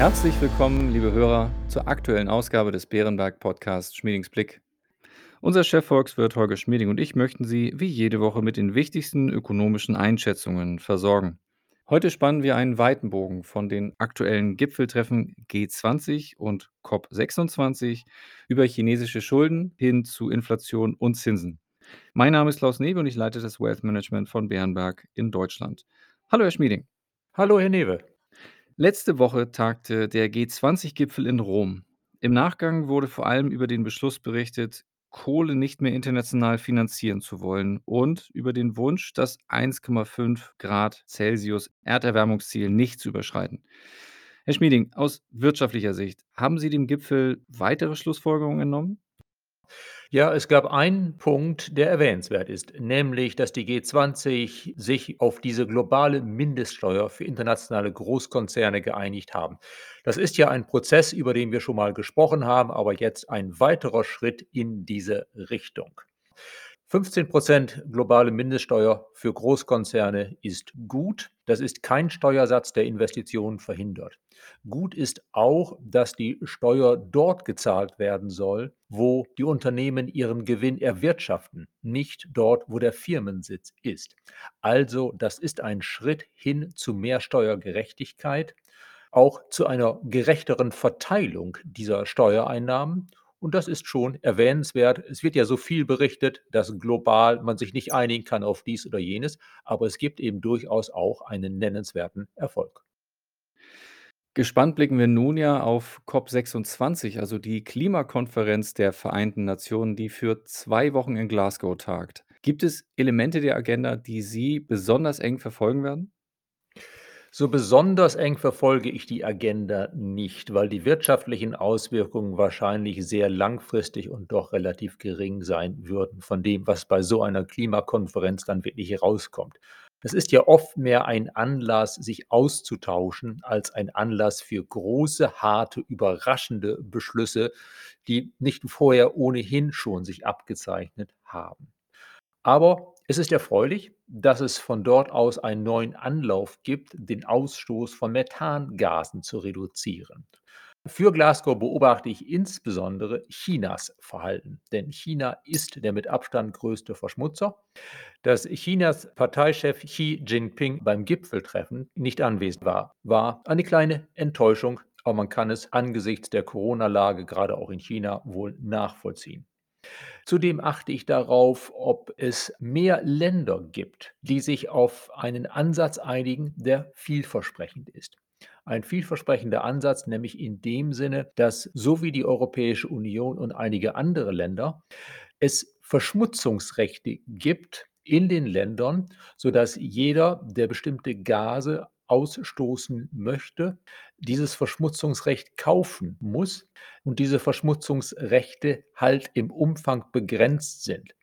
Herzlich willkommen, liebe Hörer, zur aktuellen Ausgabe des Bärenberg Podcasts Schmiedings Blick. Unser Chefvolkswirt Holger Schmieding und ich möchten Sie wie jede Woche mit den wichtigsten ökonomischen Einschätzungen versorgen. Heute spannen wir einen weiten Bogen von den aktuellen Gipfeltreffen G20 und COP26 über chinesische Schulden hin zu Inflation und Zinsen. Mein Name ist Klaus Newe und ich leite das Wealth Management von Bärenberg in Deutschland. Hallo, Herr Schmieding. Hallo, Herr Newe. Letzte Woche tagte der G20-Gipfel in Rom. Im Nachgang wurde vor allem über den Beschluss berichtet, Kohle nicht mehr international finanzieren zu wollen und über den Wunsch, das 1,5 Grad Celsius Erderwärmungsziel nicht zu überschreiten. Herr Schmieding, aus wirtschaftlicher Sicht, haben Sie dem Gipfel weitere Schlussfolgerungen entnommen? Ja, es gab einen Punkt, der erwähnenswert ist, nämlich, dass die G20 sich auf diese globale Mindeststeuer für internationale Großkonzerne geeinigt haben. Das ist ja ein Prozess, über den wir schon mal gesprochen haben, aber jetzt ein weiterer Schritt in diese Richtung. 15% globale Mindeststeuer für Großkonzerne ist gut. Das ist kein Steuersatz, der Investitionen verhindert. Gut ist auch, dass die Steuer dort gezahlt werden soll, wo die Unternehmen ihren Gewinn erwirtschaften, nicht dort, wo der Firmensitz ist. Also, das ist ein Schritt hin zu mehr Steuergerechtigkeit, auch zu einer gerechteren Verteilung dieser Steuereinnahmen und das ist schon erwähnenswert. Es wird ja so viel berichtet, dass global man sich nicht einigen kann auf dies oder jenes, aber es gibt eben durchaus auch einen nennenswerten Erfolg. Gespannt blicken wir nun ja auf COP26, also die Klimakonferenz der Vereinten Nationen, die für zwei Wochen in Glasgow tagt. Gibt es Elemente der Agenda, die Sie besonders eng verfolgen werden? So besonders eng verfolge ich die Agenda nicht, weil die wirtschaftlichen Auswirkungen wahrscheinlich sehr langfristig und doch relativ gering sein würden von dem, was bei so einer Klimakonferenz dann wirklich herauskommt. Das ist ja oft mehr ein Anlass, sich auszutauschen, als ein Anlass für große, harte, überraschende Beschlüsse, die nicht vorher ohnehin schon sich abgezeichnet haben. Aber es ist erfreulich, dass es von dort aus einen neuen Anlauf gibt, den Ausstoß von Methangasen zu reduzieren. Für Glasgow beobachte ich insbesondere Chinas Verhalten, denn China ist der mit Abstand größte Verschmutzer. Dass Chinas Parteichef Xi Jinping beim Gipfeltreffen nicht anwesend war, war eine kleine Enttäuschung, aber man kann es angesichts der Corona-Lage gerade auch in China wohl nachvollziehen. Zudem achte ich darauf, ob es mehr Länder gibt, die sich auf einen Ansatz einigen, der vielversprechend ist. Ein vielversprechender Ansatz, nämlich in dem Sinne, dass so wie die Europäische Union und einige andere Länder es Verschmutzungsrechte gibt in den Ländern, sodass jeder, der bestimmte Gase ausstoßen möchte, dieses Verschmutzungsrecht kaufen muss und diese Verschmutzungsrechte halt im Umfang begrenzt sind.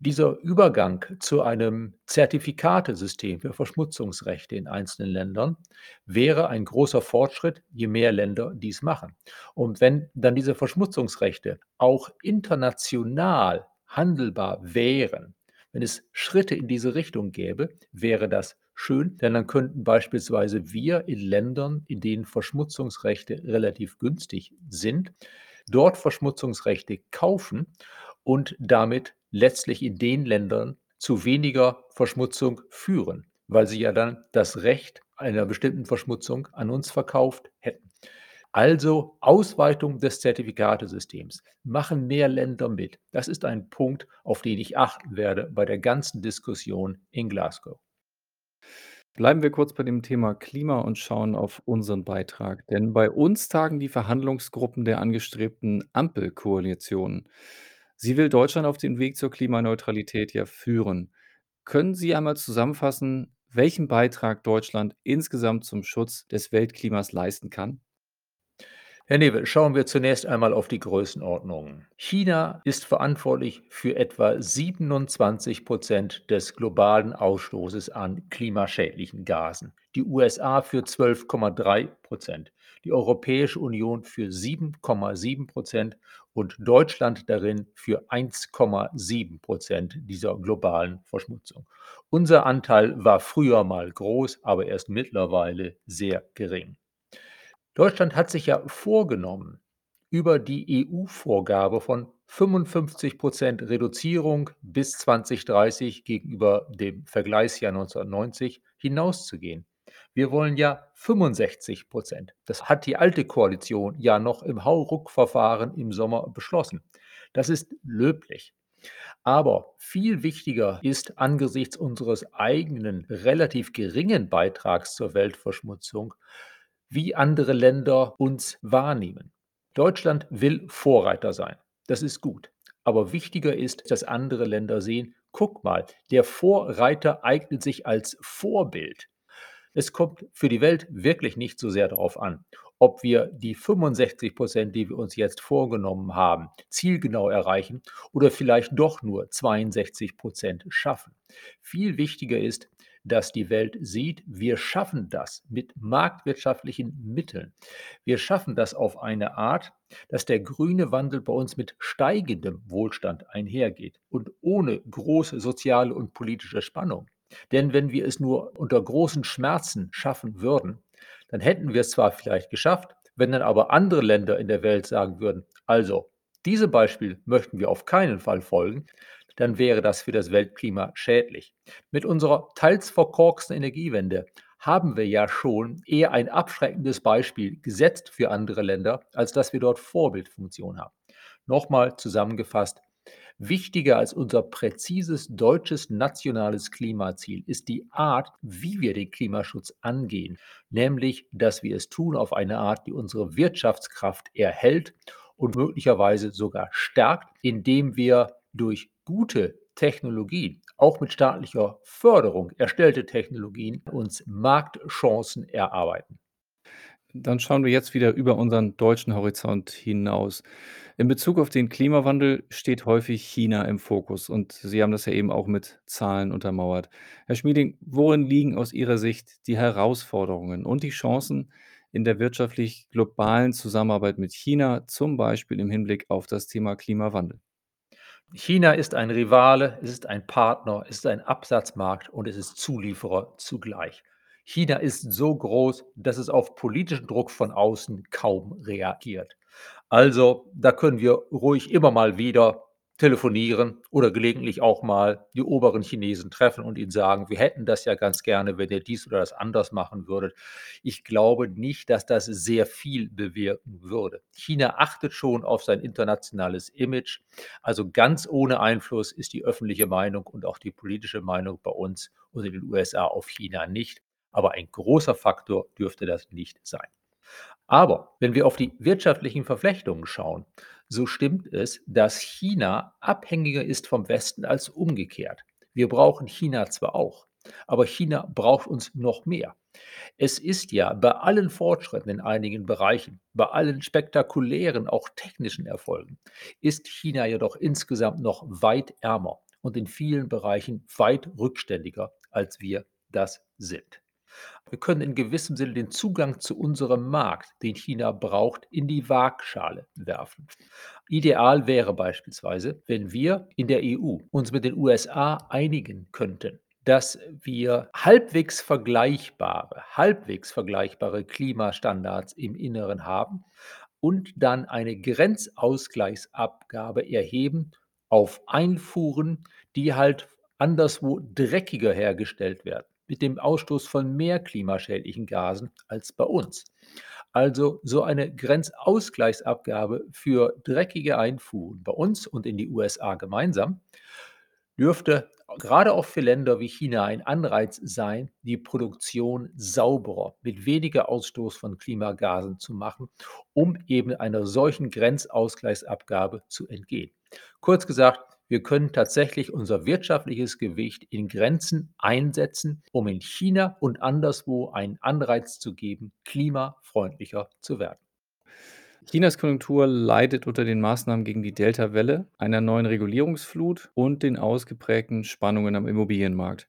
Dieser Übergang zu einem Zertifikatesystem für Verschmutzungsrechte in einzelnen Ländern wäre ein großer Fortschritt, je mehr Länder dies machen. Und wenn dann diese Verschmutzungsrechte auch international handelbar wären, wenn es Schritte in diese Richtung gäbe, wäre das schön, denn dann könnten beispielsweise wir in Ländern, in denen Verschmutzungsrechte relativ günstig sind, dort Verschmutzungsrechte kaufen und damit letztlich in den Ländern zu weniger Verschmutzung führen, weil sie ja dann das Recht einer bestimmten Verschmutzung an uns verkauft hätten. Also Ausweitung des Zertifikatesystems. Machen mehr Länder mit. Das ist ein Punkt, auf den ich achten werde bei der ganzen Diskussion in Glasgow. Bleiben wir kurz bei dem Thema Klima und schauen auf unseren Beitrag. Denn bei uns tagen die Verhandlungsgruppen der angestrebten Ampelkoalition. Sie will Deutschland auf den Weg zur Klimaneutralität ja führen. Können Sie einmal zusammenfassen, welchen Beitrag Deutschland insgesamt zum Schutz des Weltklimas leisten kann? Herr Newe, schauen wir zunächst einmal auf die Größenordnungen. China ist verantwortlich für etwa 27 Prozent des globalen Ausstoßes an klimaschädlichen Gasen, die USA für 12,3 Prozent, die Europäische Union für 7,7 Prozent und Deutschland darin für 1,7 Prozent dieser globalen Verschmutzung. Unser Anteil war früher mal groß, aber erst mittlerweile sehr gering. Deutschland hat sich ja vorgenommen, über die EU-Vorgabe von 55% Reduzierung bis 2030 gegenüber dem Vergleichsjahr 1990 hinauszugehen. Wir wollen ja 65% Das hat die alte Koalition ja noch im Hauruck-Verfahren im Sommer beschlossen. Das ist löblich. Aber viel wichtiger ist angesichts unseres eigenen relativ geringen Beitrags zur Weltverschmutzung, wie andere Länder uns wahrnehmen. Deutschland will Vorreiter sein. Das ist gut. Aber wichtiger ist, dass andere Länder sehen, guck mal, der Vorreiter eignet sich als Vorbild. Es kommt für die Welt wirklich nicht so sehr darauf an, ob wir die 65 Prozent, die wir uns jetzt vorgenommen haben, zielgenau erreichen oder vielleicht doch nur 62 Prozent schaffen. Viel wichtiger ist, dass die Welt sieht, wir schaffen das mit marktwirtschaftlichen Mitteln. Wir schaffen das auf eine Art, dass der grüne Wandel bei uns mit steigendem Wohlstand einhergeht und ohne große soziale und politische Spannung. Denn wenn wir es nur unter großen Schmerzen schaffen würden, dann hätten wir es zwar vielleicht geschafft, wenn dann aber andere Länder in der Welt sagen würden, also diesem Beispiel möchten wir auf keinen Fall folgen, dann wäre das für das Weltklima schädlich. Mit unserer teils verkorksten Energiewende haben wir ja schon eher ein abschreckendes Beispiel gesetzt für andere Länder, als dass wir dort Vorbildfunktion haben. Nochmal zusammengefasst, Wichtiger als unser präzises deutsches nationales Klimaziel ist die Art, wie wir den Klimaschutz angehen, nämlich dass wir es tun auf eine Art, die unsere Wirtschaftskraft erhält und möglicherweise sogar stärkt, indem wir durch gute Technologien, auch mit staatlicher Förderung erstellte Technologien, uns Marktchancen erarbeiten. Dann schauen wir jetzt wieder über unseren deutschen Horizont hinaus. In Bezug auf den Klimawandel steht häufig China im Fokus und Sie haben das ja eben auch mit Zahlen untermauert. Herr Schmieding, worin liegen aus Ihrer Sicht die Herausforderungen und die Chancen in der wirtschaftlich globalen Zusammenarbeit mit China, zum Beispiel im Hinblick auf das Thema Klimawandel? China ist ein Rivale, es ist ein Partner, es ist ein Absatzmarkt und es ist Zulieferer zugleich. China ist so groß, dass es auf politischen Druck von außen kaum reagiert. Also, da können wir ruhig immer mal wieder telefonieren oder gelegentlich auch mal die oberen Chinesen treffen und ihnen sagen: „Wir hätten das ja ganz gerne, wenn ihr dies oder das anders machen würdet.“ Ich glaube nicht, dass das sehr viel bewirken würde. China achtet schon auf sein internationales Image. Also, ganz ohne Einfluss ist die öffentliche Meinung und auch die politische Meinung bei uns und in den USA auf China nicht. Aber ein großer Faktor dürfte das nicht sein. Aber wenn wir auf die wirtschaftlichen Verflechtungen schauen, so stimmt es, dass China abhängiger ist vom Westen als umgekehrt. Wir brauchen China zwar auch, aber China braucht uns noch mehr. Es ist ja bei allen Fortschritten in einigen Bereichen, bei allen spektakulären, auch technischen Erfolgen, ist China jedoch insgesamt noch weit ärmer und in vielen Bereichen weit rückständiger, als wir das sind. Wir können in gewissem Sinne den Zugang zu unserem Markt, den China braucht, in die Waagschale werfen. Ideal wäre beispielsweise, wenn wir in der EU uns mit den USA einigen könnten, dass wir halbwegs vergleichbare, halbwegs vergleichbare Klimastandards im Inneren haben und dann eine Grenzausgleichsabgabe erheben auf Einfuhren, die halt anderswo dreckiger hergestellt werden mit dem Ausstoß von mehr klimaschädlichen Gasen als bei uns. Also so eine Grenzausgleichsabgabe für dreckige Einfuhren bei uns und in die USA gemeinsam dürfte gerade auch für Länder wie China ein Anreiz sein, die Produktion sauberer, mit weniger Ausstoß von Klimagasen zu machen, um eben einer solchen Grenzausgleichsabgabe zu entgehen. Kurz gesagt, wir können tatsächlich unser wirtschaftliches Gewicht in Grenzen einsetzen, um in China und anderswo einen Anreiz zu geben, klimafreundlicher zu werden. Chinas Konjunktur leidet unter den Maßnahmen gegen die Delta-Welle, einer neuen Regulierungsflut und den ausgeprägten Spannungen am Immobilienmarkt.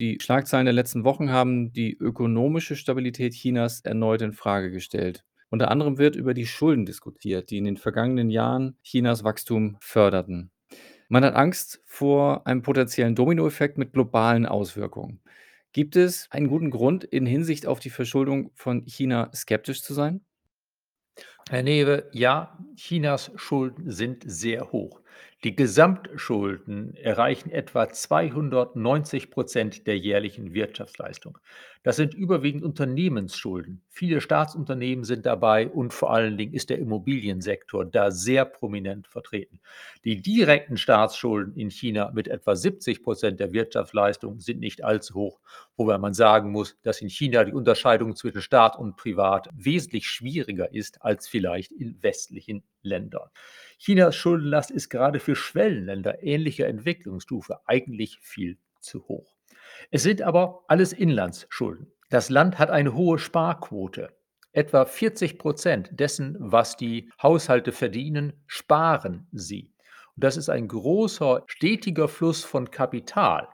Die Schlagzeilen der letzten Wochen haben die ökonomische Stabilität Chinas erneut in Frage gestellt. Unter anderem wird über die Schulden diskutiert, die in den vergangenen Jahren Chinas Wachstum förderten. Man hat Angst vor einem potenziellen Dominoeffekt mit globalen Auswirkungen. Gibt es einen guten Grund, in Hinsicht auf die Verschuldung von China skeptisch zu sein? Herr Newe, ja, Chinas Schulden sind sehr hoch. Die Gesamtschulden erreichen etwa 290 Prozent der jährlichen Wirtschaftsleistung. Das sind überwiegend Unternehmensschulden. Viele Staatsunternehmen sind dabei und vor allen Dingen ist der Immobiliensektor da sehr prominent vertreten. Die direkten Staatsschulden in China mit etwa 70 Prozent der Wirtschaftsleistung sind nicht allzu hoch, wobei man sagen muss, dass in China die Unterscheidung zwischen Staat und Privat wesentlich schwieriger ist als vielleicht in westlichen Ländern. Chinas Schuldenlast ist gerade für Schwellenländer ähnlicher Entwicklungsstufe eigentlich viel zu hoch. Es sind aber alles Inlandsschulden. Das Land hat eine hohe Sparquote. Etwa 40 Prozent dessen, was die Haushalte verdienen, sparen sie. Und das ist ein großer, stetiger Fluss von Kapital,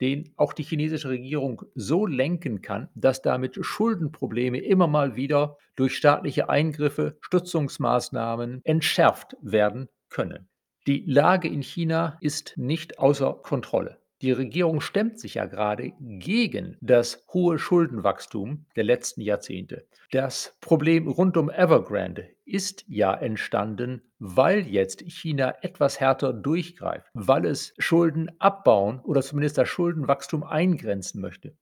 den auch die chinesische Regierung so lenken kann, dass damit Schuldenprobleme immer mal wieder durch staatliche Eingriffe, Stützungsmaßnahmen entschärft werden können. Die Lage in China ist nicht außer Kontrolle. Die Regierung stemmt sich ja gerade gegen das hohe Schuldenwachstum der letzten Jahrzehnte. Das Problem rund um Evergrande ist ja entstanden, weil jetzt China etwas härter durchgreift, weil es Schulden abbauen oder zumindest das Schuldenwachstum eingrenzen möchte.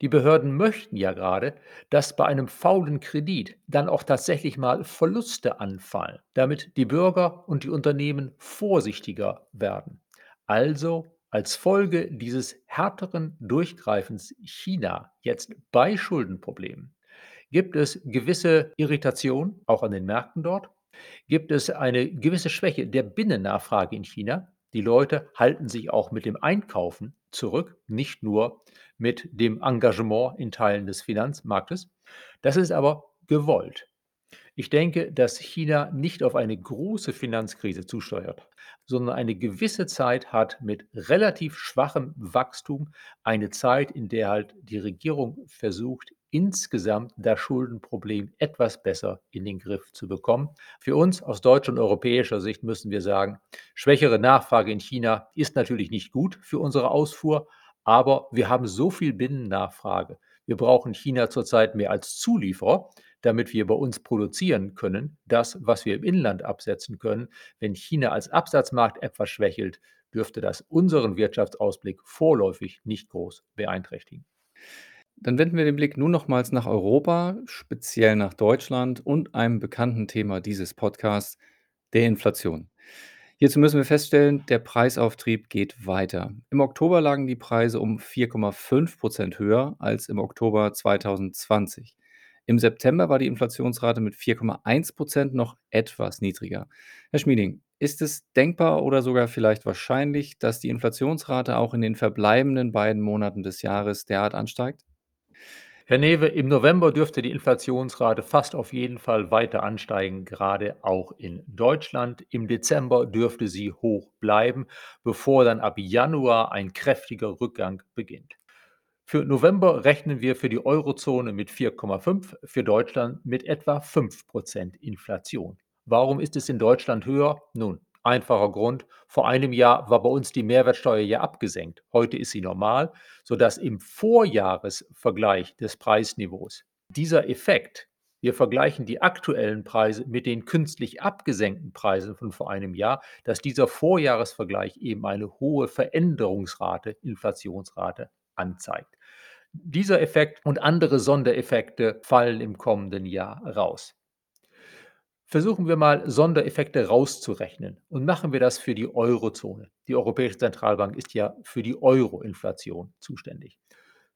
Die Behörden möchten ja gerade, dass bei einem faulen Kredit dann auch tatsächlich mal Verluste anfallen, damit die Bürger und die Unternehmen vorsichtiger werden. Also als Folge dieses härteren Durchgreifens China jetzt bei Schuldenproblemen gibt es gewisse Irritation, auch an den Märkten dort, gibt es eine gewisse Schwäche der Binnennachfrage in China. Die Leute halten sich auch mit dem Einkaufen zurück, nicht nur mit dem Engagement in Teilen des Finanzmarktes. Das ist aber gewollt. Ich denke, dass China nicht auf eine große Finanzkrise zusteuert, sondern eine gewisse Zeit hat mit relativ schwachem Wachstum, eine Zeit, in der halt die Regierung versucht, insgesamt das Schuldenproblem etwas besser in den Griff zu bekommen. Für uns aus deutscher und europäischer Sicht müssen wir sagen, schwächere Nachfrage in China ist natürlich nicht gut für unsere Ausfuhr, aber wir haben so viel Binnennachfrage. Wir brauchen China zurzeit mehr als Zulieferer damit wir bei uns produzieren können, das, was wir im Inland absetzen können. Wenn China als Absatzmarkt etwas schwächelt, dürfte das unseren Wirtschaftsausblick vorläufig nicht groß beeinträchtigen. Dann wenden wir den Blick nun nochmals nach Europa, speziell nach Deutschland und einem bekannten Thema dieses Podcasts, der Inflation. Hierzu müssen wir feststellen, der Preisauftrieb geht weiter. Im Oktober lagen die Preise um 4,5 Prozent höher als im Oktober 2020. Im September war die Inflationsrate mit 4,1 Prozent noch etwas niedriger. Herr Schmieding, ist es denkbar oder sogar vielleicht wahrscheinlich, dass die Inflationsrate auch in den verbleibenden beiden Monaten des Jahres derart ansteigt? Herr Newe, im November dürfte die Inflationsrate fast auf jeden Fall weiter ansteigen, gerade auch in Deutschland. Im Dezember dürfte sie hoch bleiben, bevor dann ab Januar ein kräftiger Rückgang beginnt. Für November rechnen wir für die Eurozone mit 4,5, für Deutschland mit etwa 5% Inflation. Warum ist es in Deutschland höher? Nun, einfacher Grund. Vor einem Jahr war bei uns die Mehrwertsteuer ja abgesenkt. Heute ist sie normal, sodass im Vorjahresvergleich des Preisniveaus dieser Effekt, wir vergleichen die aktuellen Preise mit den künstlich abgesenkten Preisen von vor einem Jahr, dass dieser Vorjahresvergleich eben eine hohe Veränderungsrate, Inflationsrate anzeigt. Dieser Effekt und andere Sondereffekte fallen im kommenden Jahr raus. Versuchen wir mal Sondereffekte rauszurechnen und machen wir das für die Eurozone. Die Europäische Zentralbank ist ja für die Euro-Inflation zuständig.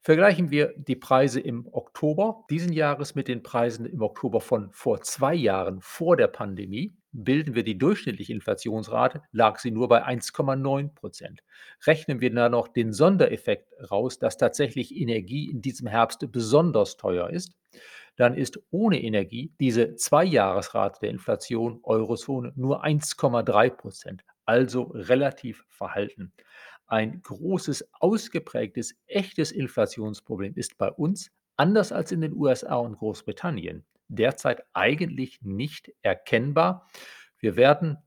Vergleichen wir die Preise im Oktober diesen Jahres mit den Preisen im Oktober von vor zwei Jahren vor der Pandemie, bilden wir die durchschnittliche Inflationsrate, lag sie nur bei 1,9 Prozent. Rechnen wir dann noch den Sondereffekt raus, dass tatsächlich Energie in diesem Herbst besonders teuer ist, dann ist ohne Energie diese Zweijahresrate der Inflation Eurozone nur 1,3 Prozent, also relativ verhalten. Ein großes, ausgeprägtes, echtes Inflationsproblem ist bei uns, anders als in den USA und Großbritannien, derzeit eigentlich nicht erkennbar. Wir werden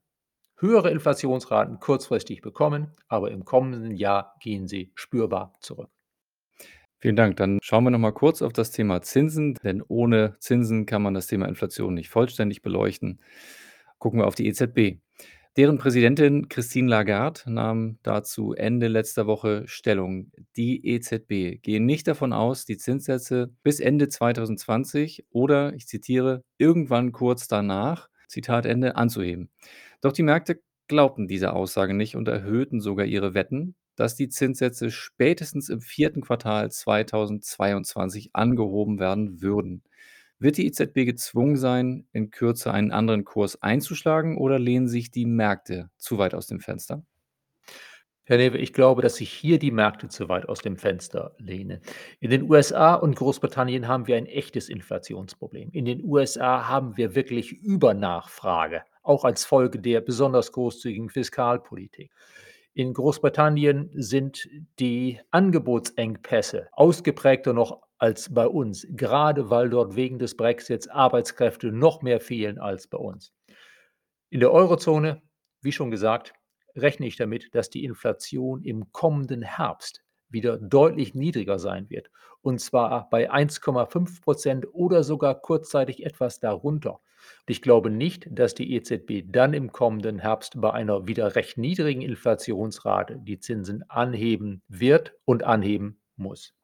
höhere Inflationsraten kurzfristig bekommen, aber im kommenden Jahr gehen sie spürbar zurück. Vielen Dank. Dann schauen wir noch mal kurz auf das Thema Zinsen, denn ohne Zinsen kann man das Thema Inflation nicht vollständig beleuchten. Gucken wir auf die EZB. Deren Präsidentin Christine Lagarde nahm dazu Ende letzter Woche Stellung. Die EZB gehe nicht davon aus, die Zinssätze bis Ende 2020 oder, ich zitiere, irgendwann kurz danach, Zitat Ende, anzuheben. Doch die Märkte glaubten dieser Aussage nicht und erhöhten sogar ihre Wetten, dass die Zinssätze spätestens im vierten Quartal 2022 angehoben werden würden. Wird die EZB gezwungen sein, in Kürze einen anderen Kurs einzuschlagen oder lehnen sich die Märkte zu weit aus dem Fenster? Herr Newe, ich glaube, dass sich hier die Märkte zu weit aus dem Fenster lehnen. In den USA und Großbritannien haben wir ein echtes Inflationsproblem. In den USA haben wir wirklich Übernachfrage, auch als Folge der besonders großzügigen Fiskalpolitik. In Großbritannien sind die Angebotsengpässe ausgeprägter noch als bei uns, gerade weil dort wegen des Brexits Arbeitskräfte noch mehr fehlen als bei uns. In der Eurozone, wie schon gesagt, rechne ich damit, dass die Inflation im kommenden Herbst wieder deutlich niedriger sein wird, und zwar bei 1,5 Prozent oder sogar kurzzeitig etwas darunter. Ich glaube nicht, dass die EZB dann im kommenden Herbst bei einer wieder recht niedrigen Inflationsrate die Zinsen anheben wird und anheben muss.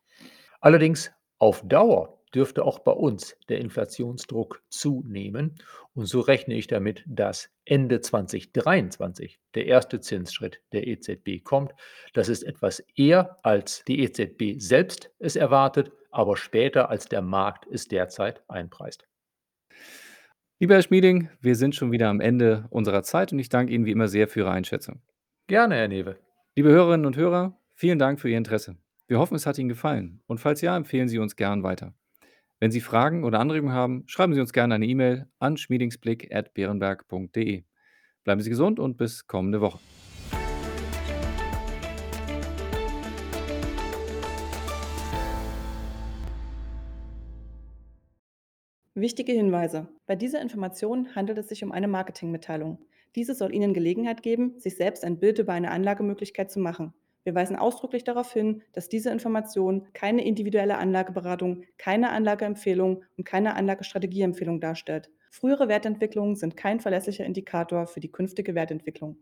Allerdings auf Dauer dürfte auch bei uns der Inflationsdruck zunehmen. Und so rechne ich damit, dass Ende 2023 der erste Zinsschritt der EZB kommt. Das ist etwas eher, als die EZB selbst es erwartet, aber später, als der Markt es derzeit einpreist. Lieber Herr Schmieding, wir sind schon wieder am Ende unserer Zeit und ich danke Ihnen wie immer sehr für Ihre Einschätzung. Gerne, Herr Newe. Liebe Hörerinnen und Hörer, vielen Dank für Ihr Interesse. Wir hoffen, es hat Ihnen gefallen und falls ja, empfehlen Sie uns gern weiter. Wenn Sie Fragen oder Anregungen haben, schreiben Sie uns gerne eine E-Mail an schmiedingsblick.beerenberg.de. Bleiben Sie gesund und bis kommende Woche. Wichtige Hinweise. Bei dieser Information handelt es sich um eine Marketingmitteilung. Diese soll Ihnen Gelegenheit geben, sich selbst ein Bild über eine Anlagemöglichkeit zu machen. Wir weisen ausdrücklich darauf hin, dass diese Information keine individuelle Anlageberatung, keine Anlageempfehlung und keine Anlagestrategieempfehlung darstellt. Frühere Wertentwicklungen sind kein verlässlicher Indikator für die künftige Wertentwicklung.